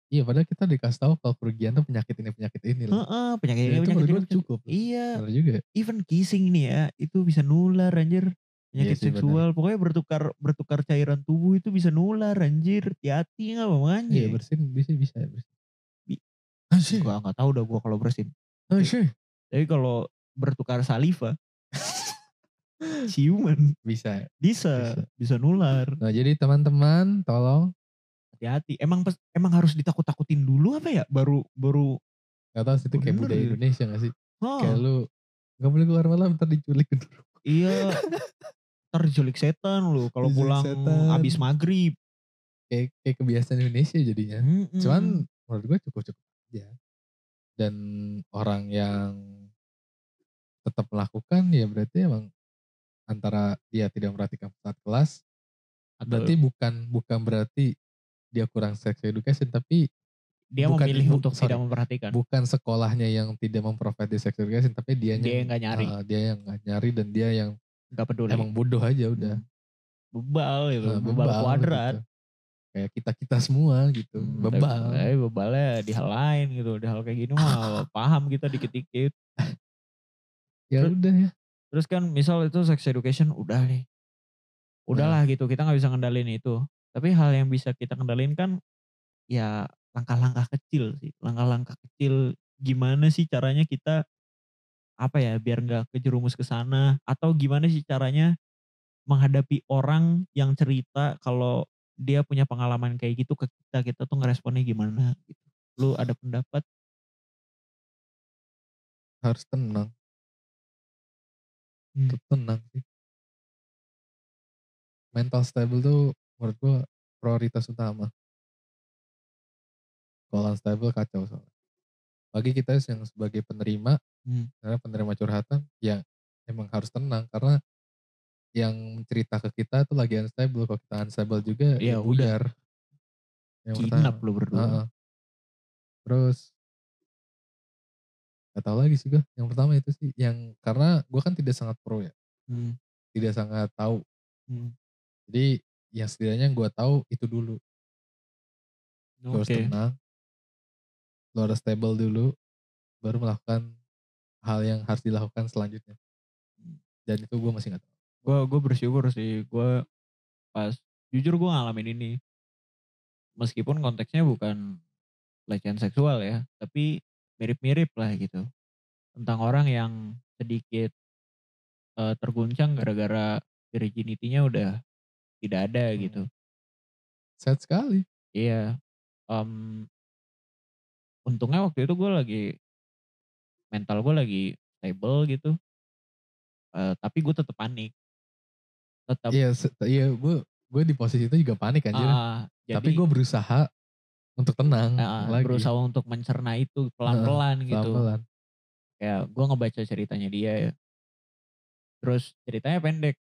Iya padahal kita dikasih tahu kalau kerugian tuh penyakit ini penyakit ini loh. Heeh, penyakit Dan ini itu penyakit ini. gua penyakit- cukup. Iya, Benar juga. ya. even kissing nih ya, itu bisa nular anjir. Penyakit Iya sih, benar. seksual, pokoknya bertukar bertukar cairan tubuh itu bisa nular anjir. Hati-hati nggak makanya. Iya bersin bisa bisa bersin. Bi- Asyik. Gua nggak tahu dah gua kalau bersin. Asyik. Tapi kalau bertukar saliva, ciuman Bisa. bisa bisa nular. Nah jadi teman-teman tolong Hati-hati. Emang emang harus ditakut-takutin dulu apa ya? Baru baru. Gak tau sih itu kayak budaya ya. Indonesia gak sih? Hah, Kayak lu gak boleh keluar malam ntar diculik iya. Ntar diculik setan lu kalau pulang setan. abis maghrib. Kayak, kayak kebiasaan Indonesia jadinya. Mm-mm. Cuman menurut gue cukup-cukup aja. Dan orang yang tetap melakukan ya berarti emang antara dia tidak memperhatikan saat kelas. Atau Berarti bukan bukan berarti dia kurang sex education tapi dia bukan- memilih untuk sorry. tidak memperhatikan. bukan sekolahnya yang tidak memprovide sex education tapi dia Dia yang nggak nyari. dia yang nggak nyari dan dia yang Gak peduli. emang bodoh aja udah. bebal gitu, Nah, bebal, kuadrat. gitu. Kayak kita-kita semua gitu, Hmm, bebal. Tapi, eh, bebalnya di hal lain gitu. Di hal kayak gini mah paham kita dikit-dikit. Ya Terus- udah ya. Terus kan misal itu sex education udah nih. Udahlah Nah. gitu kita nggak bisa ngendalin itu. Tapi hal yang bisa kita kendalin kan ya langkah-langkah kecil sih. Langkah-langkah kecil gimana sih caranya kita apa ya biar nggak kejerumus ke sana atau gimana sih caranya menghadapi orang yang cerita kalau dia punya pengalaman kayak gitu ke kita kita tuh ngeresponnya gimana gitu. Lu ada pendapat? Harus tenang. Hmm. Tetap tenang sih. Mental stable tuh menurut gua prioritas utama. Kalau unstable kacau soalnya. Bagi kita yang sebagai penerima, Hmm. karena penerima curhatan, ya emang harus tenang karena yang cerita ke kita tuh lagi unstable. Kalau kita unstable juga Iya, ya udar. Yang Kinap lu berdua. Heeh. Terus gak tahu lagi sih gue. Yang pertama itu sih yang karena gue kan tidak sangat pro ya, Hmm. tidak sangat tahu. Hmm. Jadi yang setidaknya gue tahu itu dulu. Lu harus Oke. tenang. Lu harus stable dulu, baru melakukan hal yang harus dilakukan selanjutnya. Dan itu gue masih gak tahu. Gue gue bersyukur sih gue pas jujur gue ngalamin ini. Meskipun konteksnya bukan pelecehan seksual ya tapi mirip-mirip lah gitu. Tentang orang yang sedikit eh, terguncang gara-gara virginity-nya udah tidak ada Hmm. gitu. Sad sekali. iya em, untungnya waktu itu gue lagi mental gue lagi stable gitu. Eh, tapi gue tetap panik tetap Iya, se- iya gue gue di posisi itu juga panik anjir. Ah, Tapi gue berusaha untuk tenang Nah, lagi. berusaha untuk mencerna itu pelan-pelan gitu. Pelan-pelan. Kayak gue ngebaca ceritanya dia ya. Terus ceritanya pendek,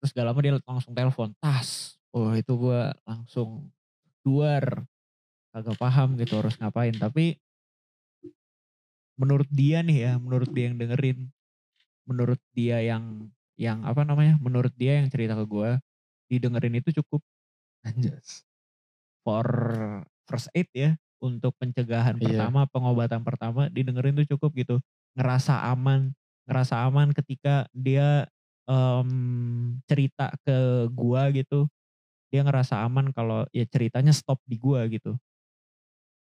terus gak lama dia langsung telepon, tas. Wah itu gue langsung duar, kagak paham gitu harus ngapain. Tapi menurut dia nih ya, menurut dia yang dengerin, menurut dia yang yang apa namanya, menurut dia yang cerita ke gue, didengerin itu cukup Anjas. for first aid ya, untuk pencegahan Iya. pertama, pengobatan pertama didengerin tuh cukup gitu. Ngerasa aman, ngerasa aman ketika dia, mmm, cerita ke gua gitu, dia ngerasa aman kalau ya ceritanya stop di gua gitu.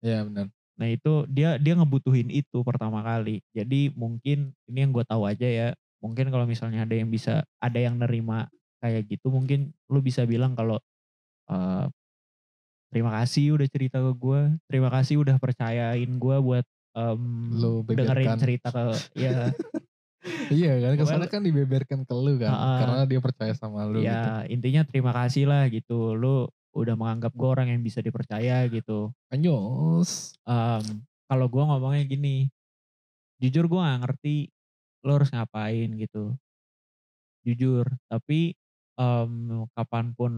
Iya benar. Nah itu dia dia ngebutuhin itu pertama kali. Jadi mungkin ini yang gue tahu aja ya, mungkin kalau misalnya ada yang bisa ada yang nerima kayak gitu mungkin lu bisa bilang kalau, eee, "Terima kasih udah cerita ke gue, terima kasih udah percayain gue buat, mmm, Lu dengerin cerita ke" ya. Iya kan, lu kan dibeberkan ke lu kan, Heeh. karena dia percaya sama lu gitu. Ya intinya terima kasih lah gitu, lu udah menganggap gue orang yang bisa dipercaya gitu. Anyos. Mmm, kalau gue ngomongnya gini, jujur gue gak ngerti lu harus ngapain gitu. Jujur, tapi, mmm, kapan pun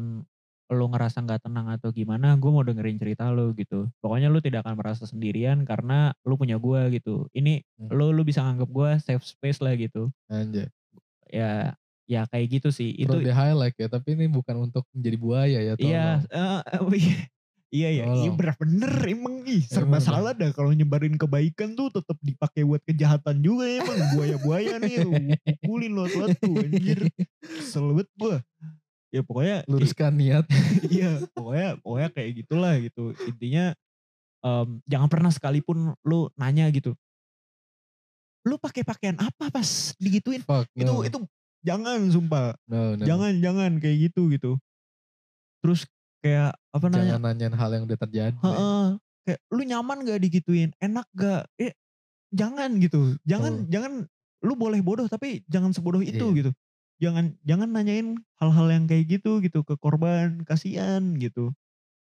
lu ngerasa gak tenang atau gimana, gue mau dengerin cerita lu gitu. Pokoknya lu tidak akan merasa sendirian karena lu punya gue gitu. Ini Mmm. lu lu bisa nganggep gue safe space lah gitu. Anjay. Ya ya kayak gitu sih, Perlu itu di-highlight ya, tapi ini bukan untuk menjadi buaya ya, Iya. oh iya. Iya ya, iya Tolong. bener emang ih serba Emang salah dah kalau nyebarin kebaikan tuh tetep dipakai buat kejahatan juga emang. Buaya-buaya nih gua pukulin lu satu-satu anjir. Kesel banget gue. Ya pokoknya Luruskan niat. iya pokoknya pokoknya kayak gitulah gitu. Intinya, mmm, jangan pernah sekalipun lu nanya gitu "Lu pakai pakaian apa pas digituin?" Fuck Itu no. itu jangan sumpah, No no. jangan jangan kayak gitu gitu. Terus kayak apa namanya Jangan nanyain hal yang udah terjadi. Heeh, kayak, "Lu nyaman gak digituin? Enak gak?" Eh, jangan gitu, jangan Oh. jangan lu boleh bodoh tapi jangan sebodoh itu Iya. gitu. Jangan jangan nanyain hal-hal yang kayak gitu gitu ke korban, kasihan gitu.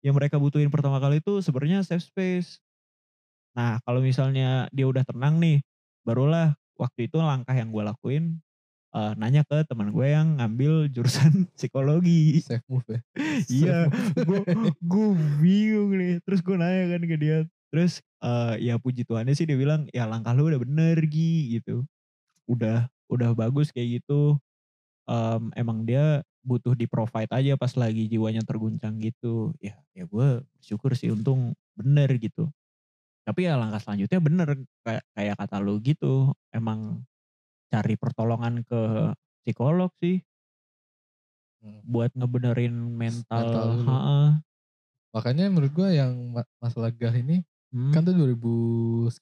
Yang mereka butuhin pertama kali itu sebenarnya safe space. Nah kalau misalnya dia udah tenang nih, barulah waktu itu langkah yang gue lakuin, eee, nanya ke temen gue yang ngambil jurusan psikologi. Safe move ya. Iya, gue bingung nih, terus gue nanya kan ke dia, terus, eee, ya puji Tuhannya sih dia bilang, "Ya langkah lu udah bener Gi," gitu. Udah udah bagus kayak gitu, mmm, emang dia butuh di-provide aja pas lagi jiwanya terguncang gitu. Ya ya gue bersyukur sih untung bener gitu. Tapi ya langkah selanjutnya bener, kayak kayak kata lu gitu, emang cari pertolongan ke psikolog sih. Mmm. Buat ngebenerin Mental mental dulu. heeh. Makanya menurut gue yang ma masalah GAH ini, Hmm. kan tuh 2000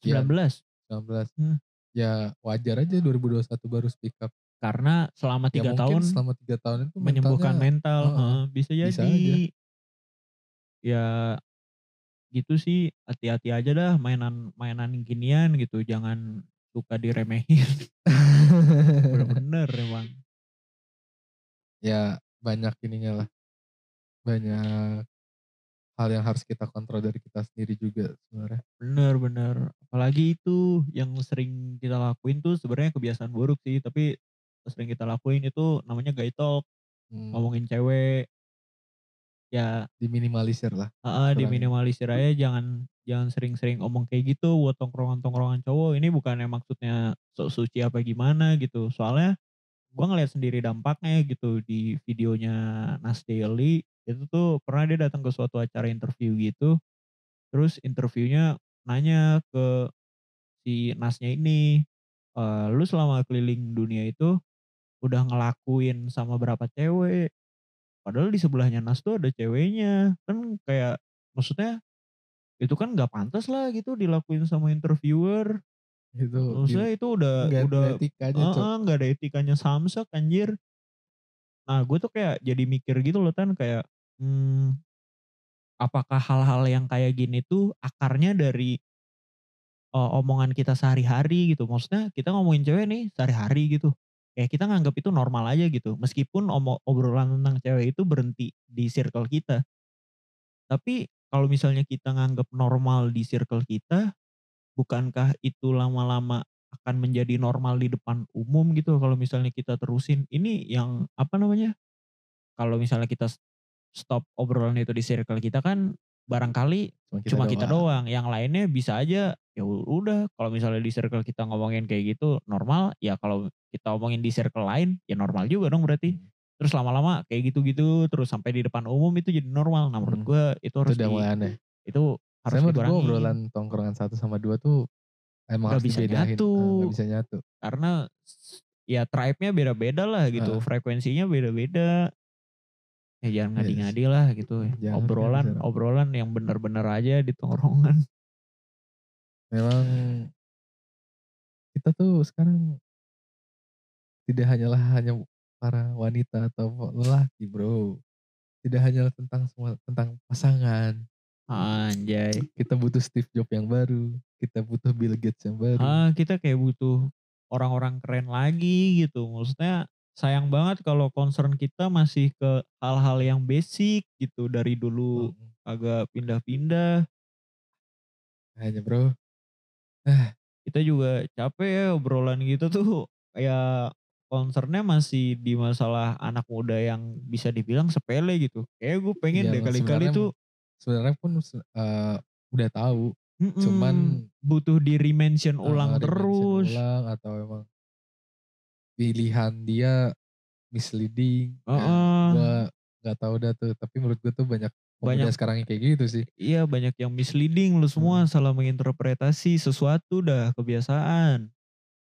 sembilan sekian, belas. 19. Hmm. Ya wajar aja 2021 baru speak up. Karena selama Ya 3 mungkin tahun selama 3 tahun itu menyembuhkan mental, heeh, heeh, bisa bisa aja. jadi. Ya gitu sih, hati-hati aja dah mainan mainan ginian gitu, jangan suka diremehin. Bener-bener emang. Ya banyak ininya lah, banyak hal yang harus kita kontrol dari kita sendiri juga sebenarnya. Bener bener. Apalagi itu yang sering kita lakuin tuh sebenarnya kebiasaan buruk sih, tapi sering kita lakuin itu namanya guy talk, Mmm. ngomongin cewek. Ya Diminimalisir lah, Heeh, kurangin. diminimalisir aja jangan jangan sering-sering ngomong kayak gitu buat tongkrongan-tongkrongan cowok. Ini bukannya maksudnya sok suci apa gimana gitu. Soalnya gue ngelihat sendiri dampaknya gitu di videonya Nas Daily, itu tuh pernah dia datang ke suatu acara interview gitu, terus interviewnya nanya ke si Nasnya ini, eee, "Lu selama keliling dunia itu udah ngelakuin sama berapa cewek?" Padahal di sebelahnya Nas tuh ada ceweknya. Kan kayak maksudnya itu kan gak pantes lah gitu dilakuin sama interviewer. Itu Maksudnya itu udah nggak ada udah etikanya, Cok. heeh, gak ada etikanya samsek anjir. Nah gue tuh kayak jadi mikir gitu loh Tan, kayak, mmm, apakah hal-hal yang kayak gini tuh akarnya dari eee, omongan kita sehari-hari gitu. Maksudnya kita ngomongin cewek nih sehari-hari gitu, kayak kita nganggep itu normal aja gitu. Meskipun obrolan tentang cewek itu berhenti di circle kita. Tapi kalau misalnya kita nganggep normal di circle kita, bukankah itu lama-lama akan menjadi normal di depan umum gitu kalau misalnya kita terusin. Ini yang apa namanya, kalau misalnya kita stop obrolan itu di circle kita kan barangkali Cuma kita cuma kita doang. doang, yang lainnya bisa aja ya udah kalau misalnya di circle kita ngomongin kayak gitu normal, ya kalau kita omongin di circle lain ya normal juga dong berarti. Mhm. Terus lama-lama kayak gitu-gitu terus sampai di depan umum itu jadi normal. Nah menurut Mhm. gue itu Itu harus udah di aneh. itu harus Saya menurut gue obrolan tongkrongan 1 sama 2 tuh emang Nggak harus bisa nggak nyatu. bisa nyatu. Karena ya tribe-nya beda-beda lah gitu, Heeh. frekuensinya beda-beda. Ya jangan Yes. ngadi-ngadi lah gitu, Jangan kan obrolan sekarang. obrolan yang bener-bener aja di tongkrongan. Memang kita tuh sekarang tidak hanyalah hanya para wanita atau lelaki, Bro. Tidak hanya tentang semua tentang pasangan. Anjay. Kita butuh Steve Jobs yang baru, kita butuh Bill Gates yang baru. Ah, kita kayak butuh orang-orang keren lagi gitu. Maksudnya sayang banget kalau concern kita masih ke hal-hal yang basic gitu dari dulu Mhm. agak pindah-pindah. Makanya, Bro. Ah. Kita juga capek ya obrolan gitu tuh ya concern-nya masih di masalah anak muda yang bisa dibilang sepele gitu. Kayaknya gue pengen Iya, deh kali-kali tuh sebenarnya pun eee, udah tahu, mhm, cuman butuh di-re-mention heeh, ulang di-mention terus. ulang atau emang pilihan dia misleading. Nah, Heeh. gua nggak tahu dah tuh, tapi menurut gue tuh banyak Banyak sekarang kayak gitu sih. Iya banyak yang misleading, lu semua Mhm. salah menginterpretasi sesuatu dah kebiasaan.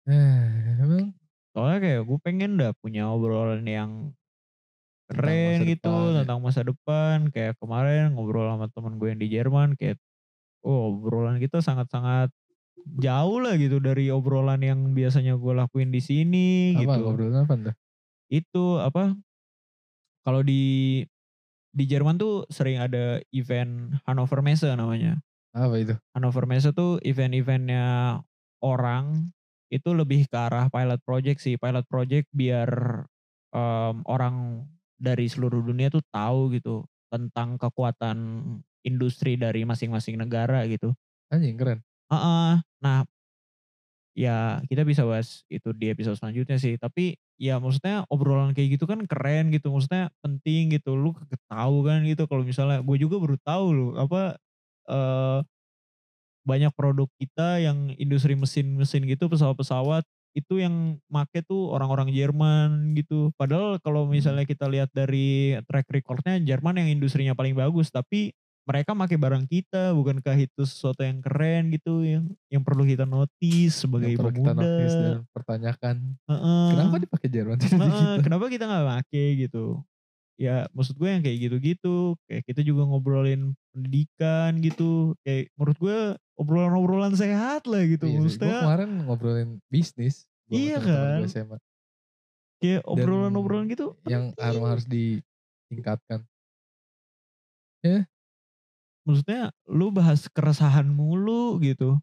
emang Soalnya kayak gue pengen dah punya obrolan yang Tentang keren masa gitu depan ya. tentang masa depan. Kayak kemarin ngobrol sama temen gue yang di Jerman kayak, oh obrolan kita sangat-sangat jauh lah gitu dari obrolan yang biasanya gue lakuin di sini Apa, gitu. ngobrolin apaan tuh? Itu apa, kalau di di Jerman tuh sering ada event Hannover Messe namanya. Apa itu? Hannover Messe tuh event-event-nya orang itu lebih ke arah pilot project sih. Pilot project biar, mmm, orang dari seluruh dunia tuh tahu gitu tentang kekuatan industri dari masing-masing negara gitu. Anjing keren. Heeh. Nah ya kita bisa bahas itu di episode selanjutnya sih. Tapi ya maksudnya obrolan kayak gitu kan keren gitu, maksudnya penting gitu. Lu tahu kan gitu kalau misalnya gue juga baru tahu loh apa, eee, banyak produk kita yang industri mesin-mesin gitu, pesawat-pesawat itu yang make tuh orang-orang Jerman gitu. Padahal kalau Mhm. misalnya kita lihat dari track record-nya Jerman yang industrinya paling bagus, tapi mereka make barang kita. Bukankah itu sesuatu yang keren gitu yang yang perlu kita notice sebagai Yang perlu kita notice dan pemuda? pertanyakan. Heeh. Kenapa dipakai Jerman di Heeh, kita? kenapa kita nggak make gitu. Ya maksud gue yang kayak gitu-gitu, kayak kita juga ngobrolin pendidikan gitu, kayak menurut gue obrolan-obrolan sehat lah gitu Iya gue kemarin ngobrolin bisnis, Iya kan? SMA. kayak obrolan-obrolan gitu yang har penting. harus ditingkatkan. Ya. Maksudnya lu bahas keresahan mulu gitu.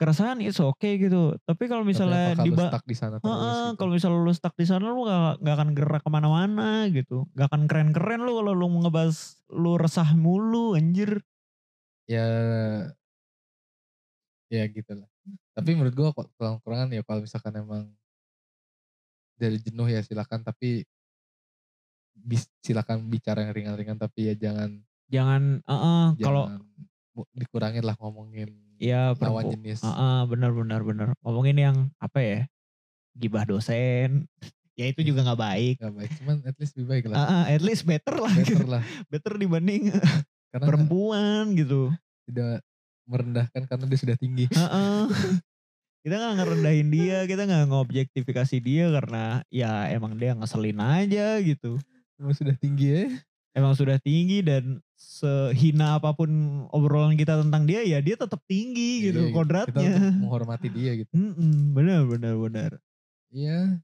Keresahan it's okay gitu, tapi kalau Tapi misalnya diba stuck di sana heeh, gitu? kalau misalnya lu stuck di sana lu nggak nggak akan gerak ke mana-mana gitu. Nggak akan keren-keren lu kalau lu ngebahas lu resah mulu anjir. Ya ya gitulah. Tapi menurut gue kok tongkrongan ya kalau misalkan emang dari jenuh ya silakan, tapi bis silakan bicara yang ringan-ringan, tapi ya jangan Jangan heeh, kalau jangan mu dikurangin lah ngomongin ya lawan jenis. heeh, bener bener bener. Ngomongin yang apa ya, gibah dosen, ya itu juga nggak baik. Nggak baik, cuman at least lebih baik lah. Heeh, at least better lah Better gitu. lah. Better dibanding Karena perempuan gitu. tidak merendahkan karena dia sudah tinggi. Heeh. Kita nggak ngerendahin dia, kita nggak ngobjektifikasi dia karena ya emang dia ngeselin aja gitu. Emang sudah tinggi ya. Emang sudah tinggi dan sehina apa pun obrolan kita tentang dia ya dia tetap tinggi gitu Iya, Kita kodratnya. untuk menghormati dia gitu. Mhm, bener bener bener. Iya,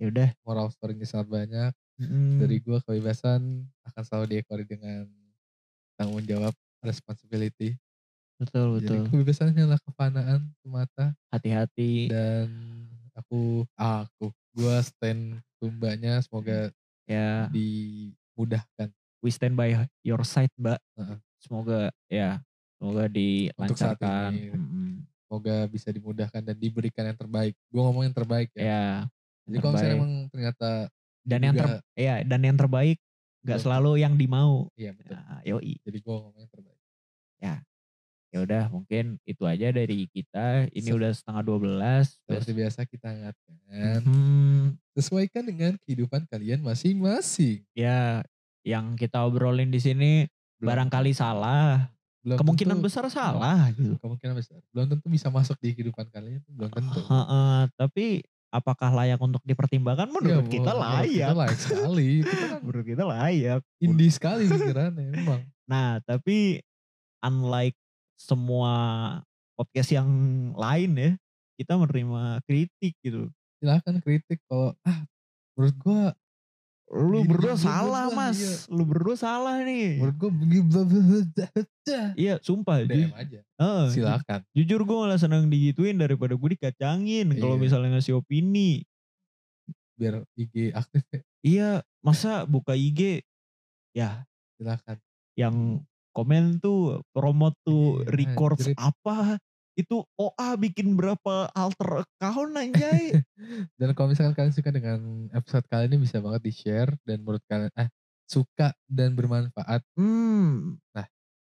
Ya udah. moral story-nya sangat banyak. Mhm. Dari gue kebebasan akan selalu diekori dengan tanggung jawab, responsibility. Betul Jadi betul. kebebasan hanyalah kefanaan semata Hati-hati. dan aku aku gua stand tumbanya semoga Ya, dimudahkan we stand by your side, Mbak. Heeh. Semoga ya, semoga untuk saat dilancarkan. Mhm. semoga bisa dimudahkan dan diberikan yang terbaik. Gue ngomong yang terbaik ya. Ya. Jadi kalau misalnya emang ternyata dan yang ter ya dan yang terbaik nggak selalu yang dimau. iya betul. Nah, yoi. Jadi gue ngomong yang terbaik. Ya udah mungkin itu aja dari kita. Ini Se- udah setengah 12. Seperti biasa kita ingatkan. Hmm, Sesuaikan dengan kehidupan kalian masing-masing. ya yang kita obrolin di sini Belum- barangkali salah. belum Kemungkinan tentu- besar salah gitu. Kemungkinan besar. Belum tentu bisa masuk di kehidupan kalian. Belum tentu. Heeh, tapi apakah layak untuk dipertimbangkan? Menurut Ya, kita layak. Kita layak sekali. Kita kan Menurut kita layak. indie sekali pikirannya memang. Nah, tapi unlike semua podcast yang lain ya, kita menerima kritik gitu. Silahkan kritik kalau ah menurut gue Lu Gini, berdua salah mas, iya. lu berdua salah nih. menurut gue Iya sumpah, DM aja. Ju- Silakan. jujur gue malah seneng digituin daripada gue dikacangin kalau Iya. misalnya ngasih opini. Biar IG aktif ya. Iya, masa buka IG ya Silakan. yang komen tuh promote tuh Iya, records apa itu OA bikin berapa alter account anjay? Dan kalau misalkan kalian suka dengan episode kali ini bisa banget di share dan menurut kalian eh suka dan bermanfaat. hmm. Nah,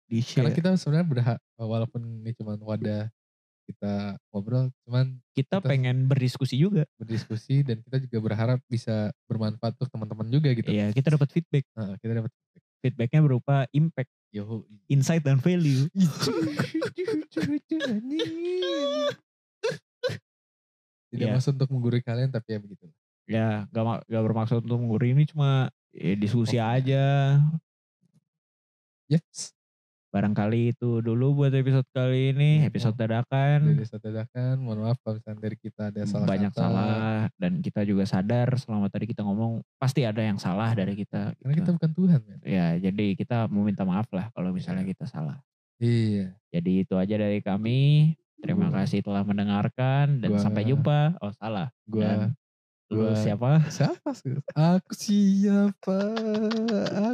di Karena kita sebenarnya berhak walaupun ini cuma wadah kita ngobrol, cuman kita kita- pengen berdiskusi juga. berdiskusi dan kita juga berharap bisa bermanfaat untuk teman-teman juga gitu. iya kita dapat feedback. Nah, kita dapat feedbacknya berupa impact yo insight dan value tidak Iya. maksud untuk menggurui kalian tapi ya begitu. ya gak, gak bermaksud untuk menggurui ini cuma ya, diskusi Oke. aja Yes. Barangkali itu dulu buat episode kali ini Ya, episode dadakan satu dadakan, mohon maaf kalau misalnya dari kita ada salah banyak kata. salah dan kita juga sadar selama tadi kita ngomong pasti ada yang salah dari kita Karena gitu. kita bukan Tuhan, men. ya jadi kita mau minta maaf lah kalau misalnya kita salah Iya. jadi itu aja dari kami terima Gua- kasih telah mendengarkan dan Gua- sampai jumpa oh salah Gua Dan lu siapa siapa sih? Aku siapa?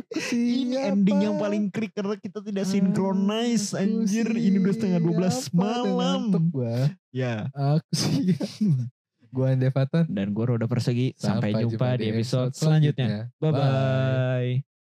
Aku siapa? ini ending yang paling krik karena kita tidak sinkronis Aku anjir ini udah setengah 12 siapa? Udah malam gua. ya Aku siapa? Gua Andevatan. dan gue Roda Persegi sampai, jumpa, di episode selanjutnya bye bye